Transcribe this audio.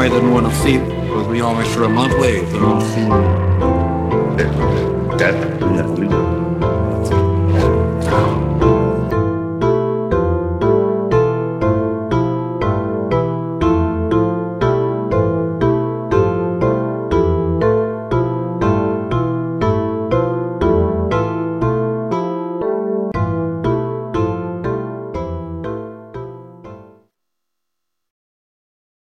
I didn't want to see because we always for a month late, you know.